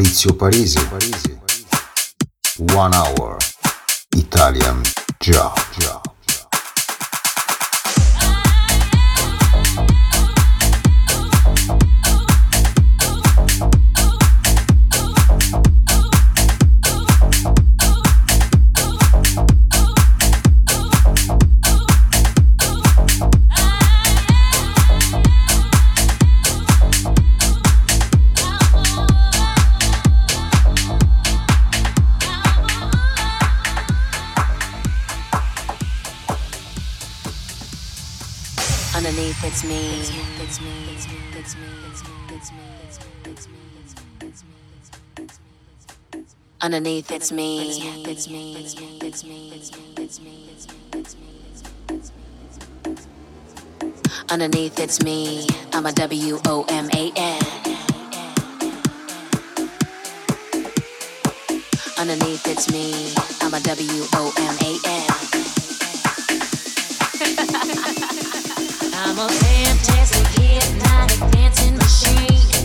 Fabrizio Parisi. One Hour Italian Job. Underneath it's me. Underneath it's me. I'm a W O M A N. Underneath it's me. I'm a W O M A N. I'm a fantastic hypnotic dancing machine.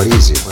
Fabrizio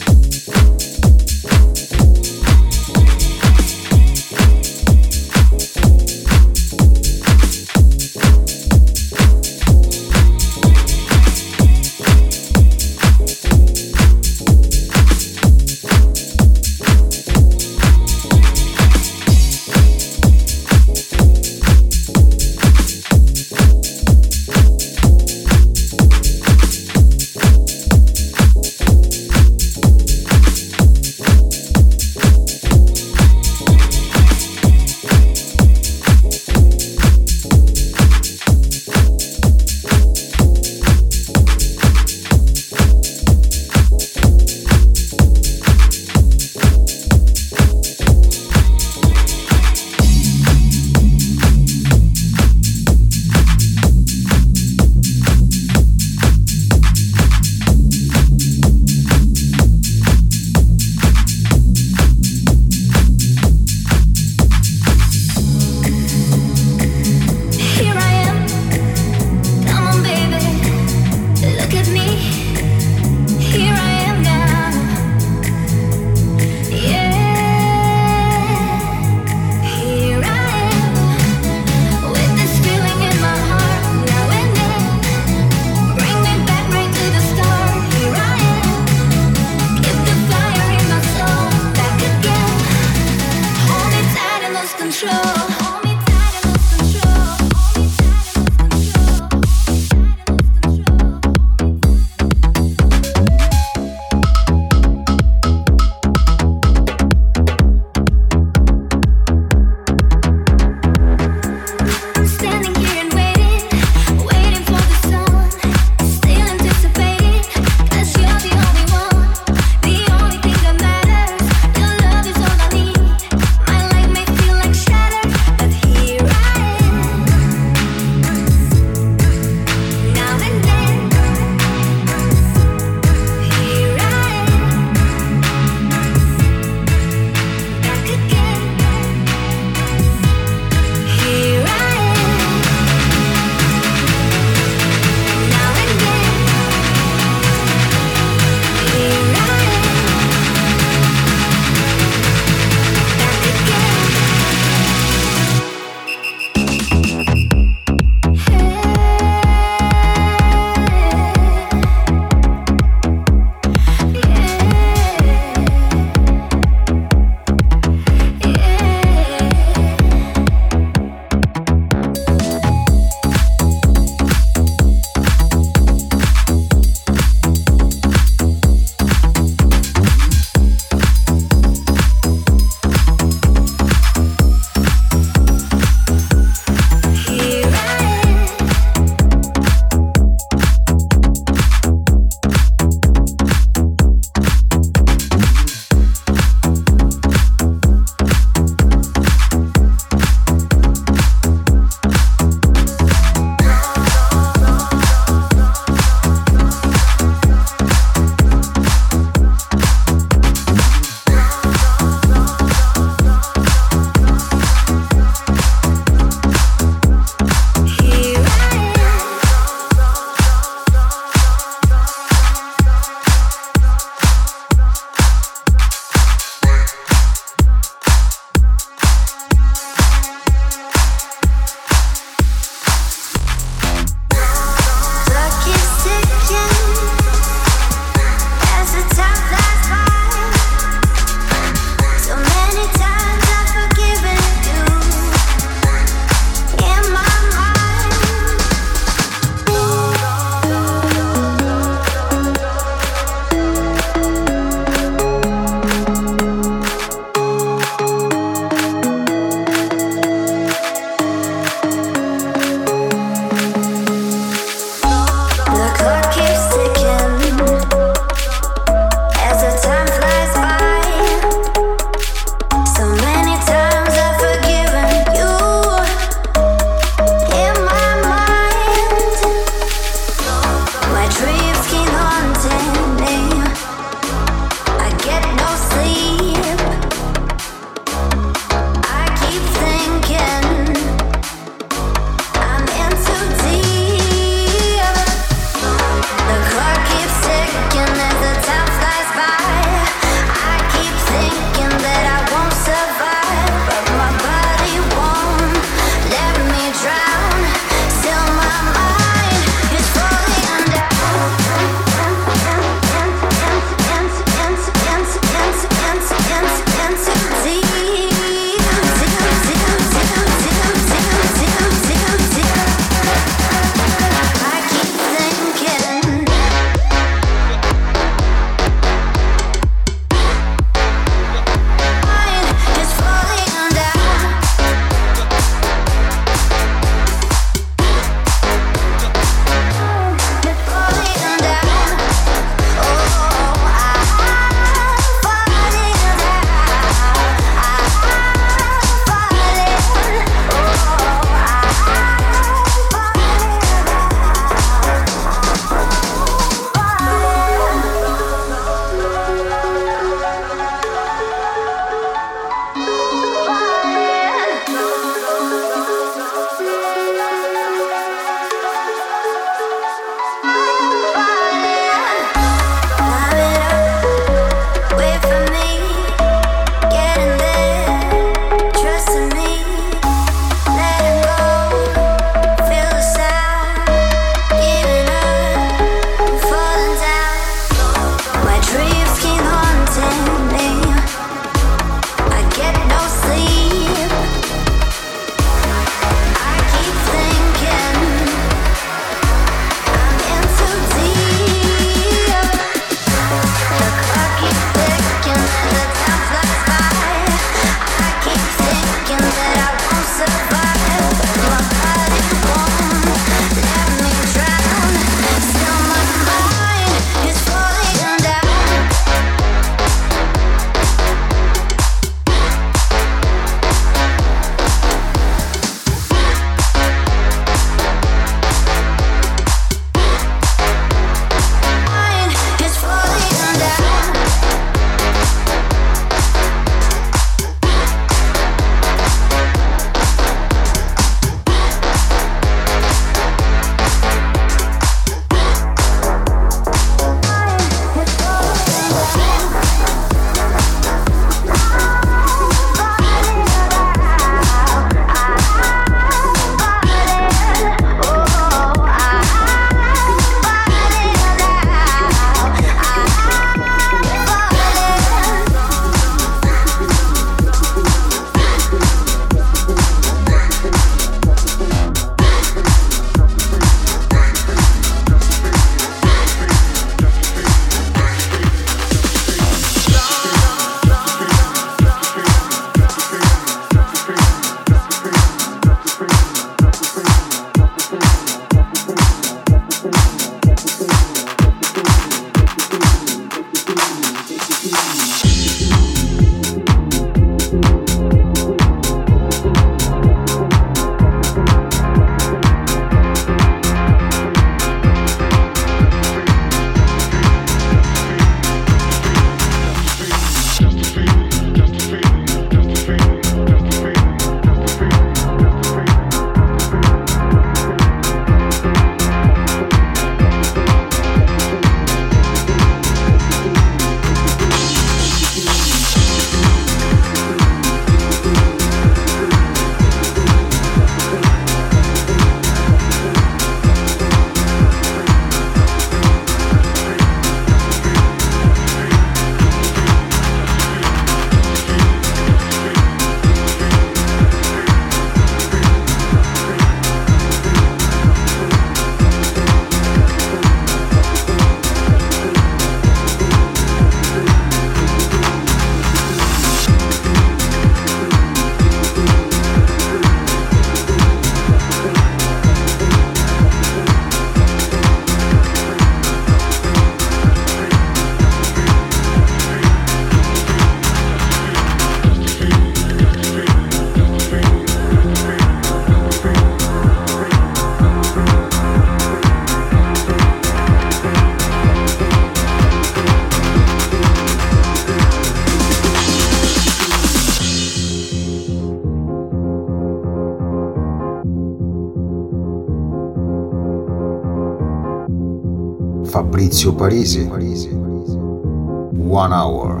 Maurizio Parisi. One Hour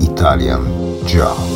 Italian Job.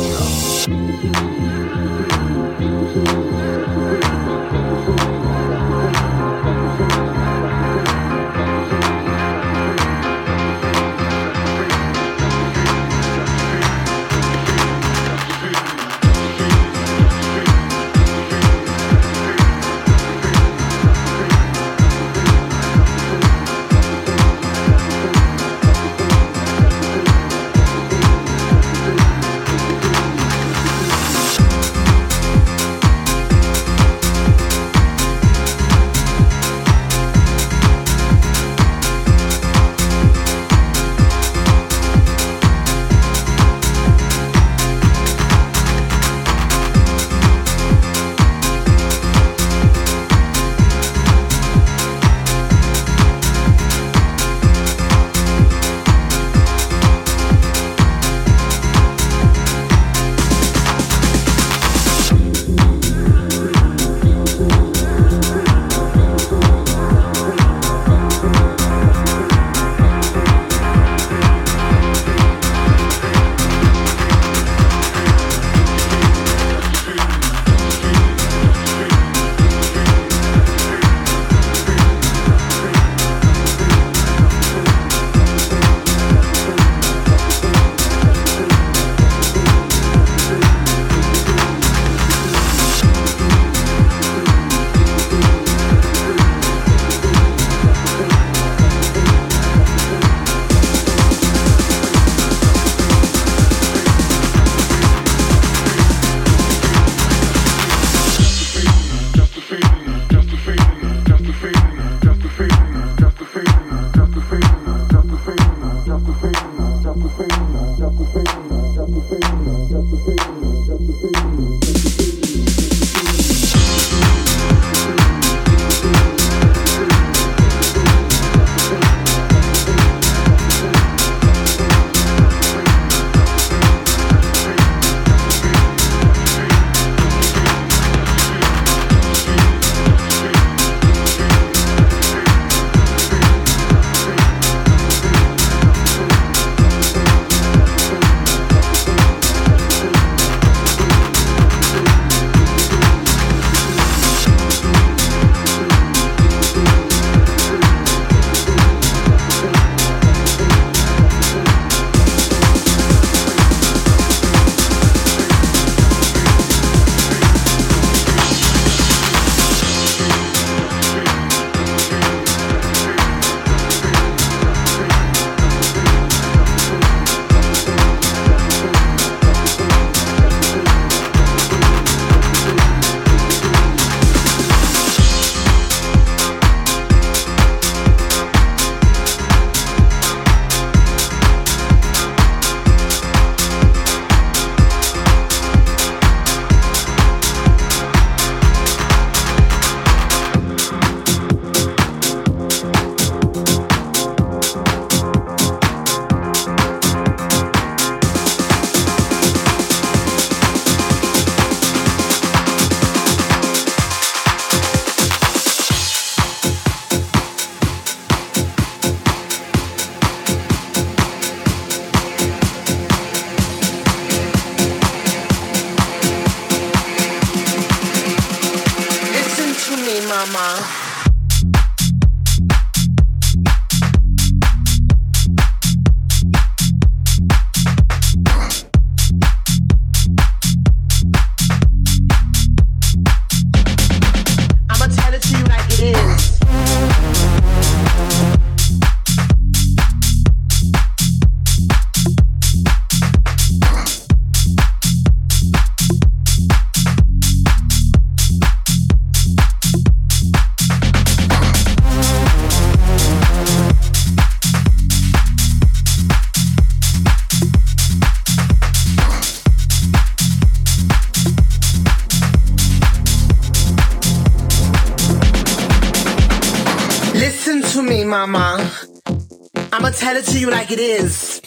Tell it to you like it is.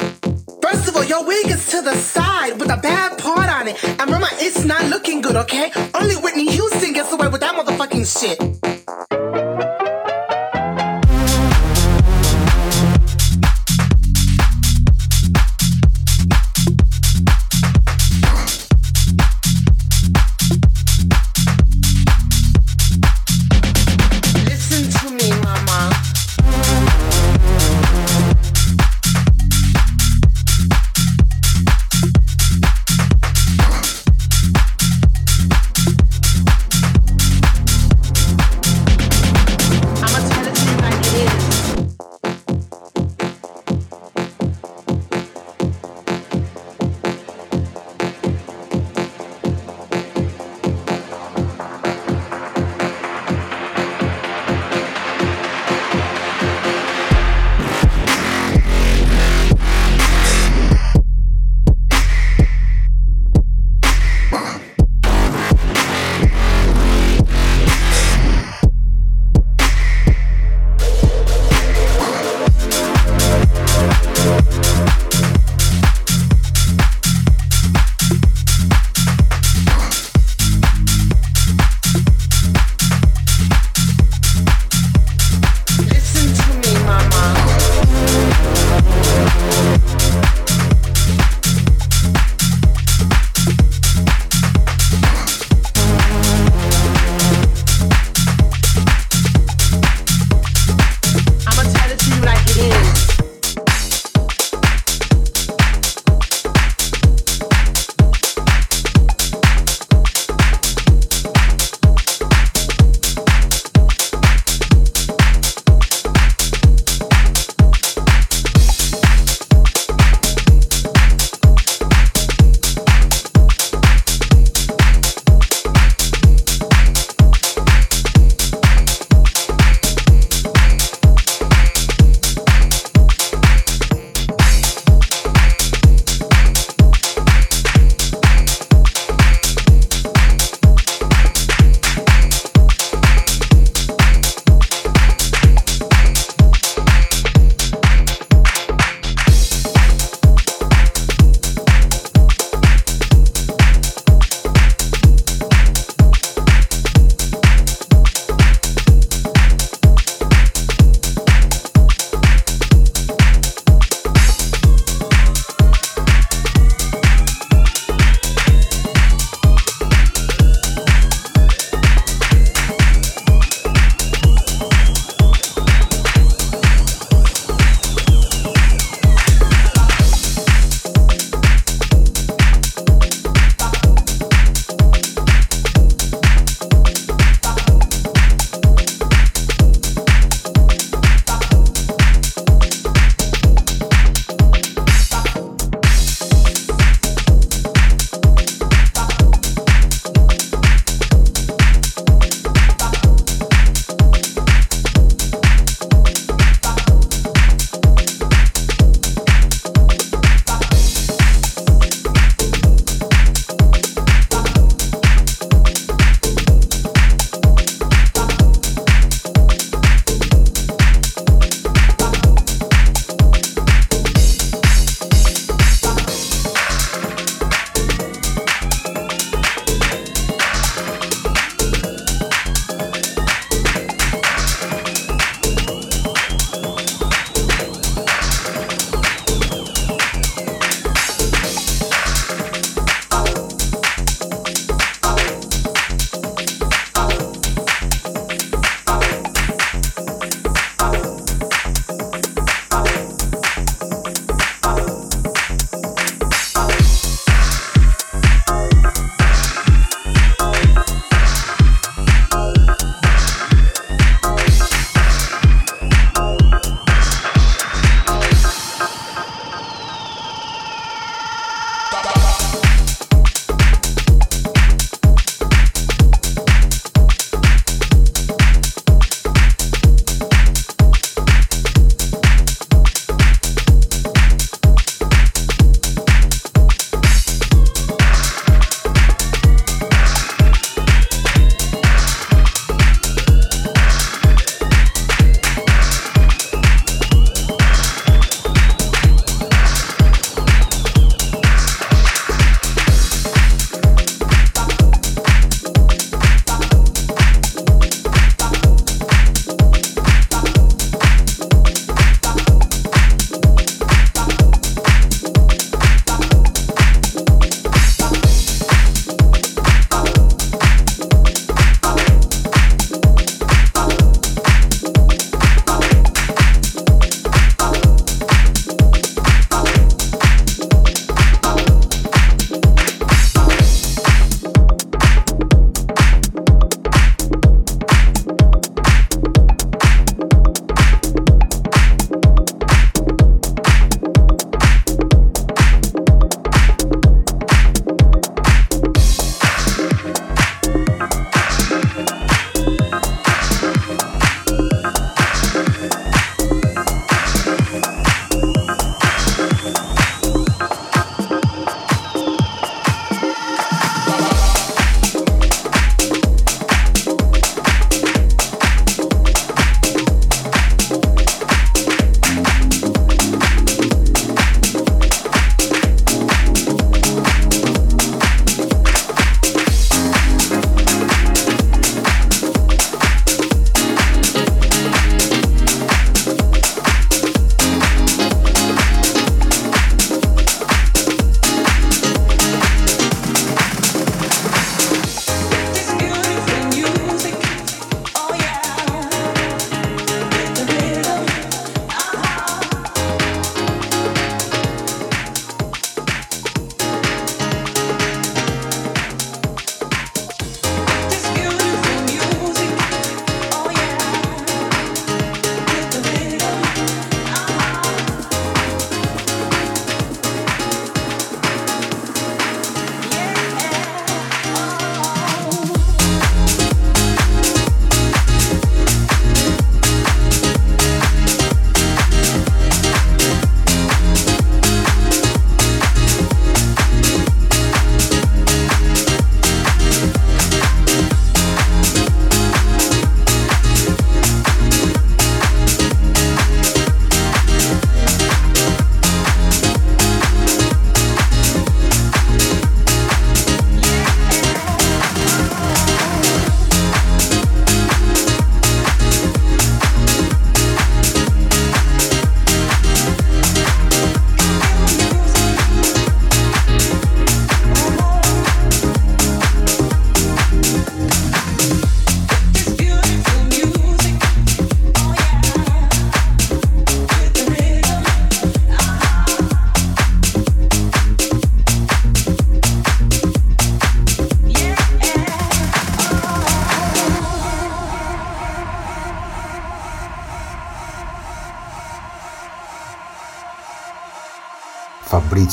First of all, your wig is to the side with a bad part on it. And remember, it's not looking good, okay? Only Whitney Houston gets away with that motherfucking shit.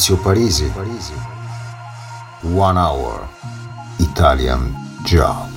Maurizio Parisi. One Hour Italian Job.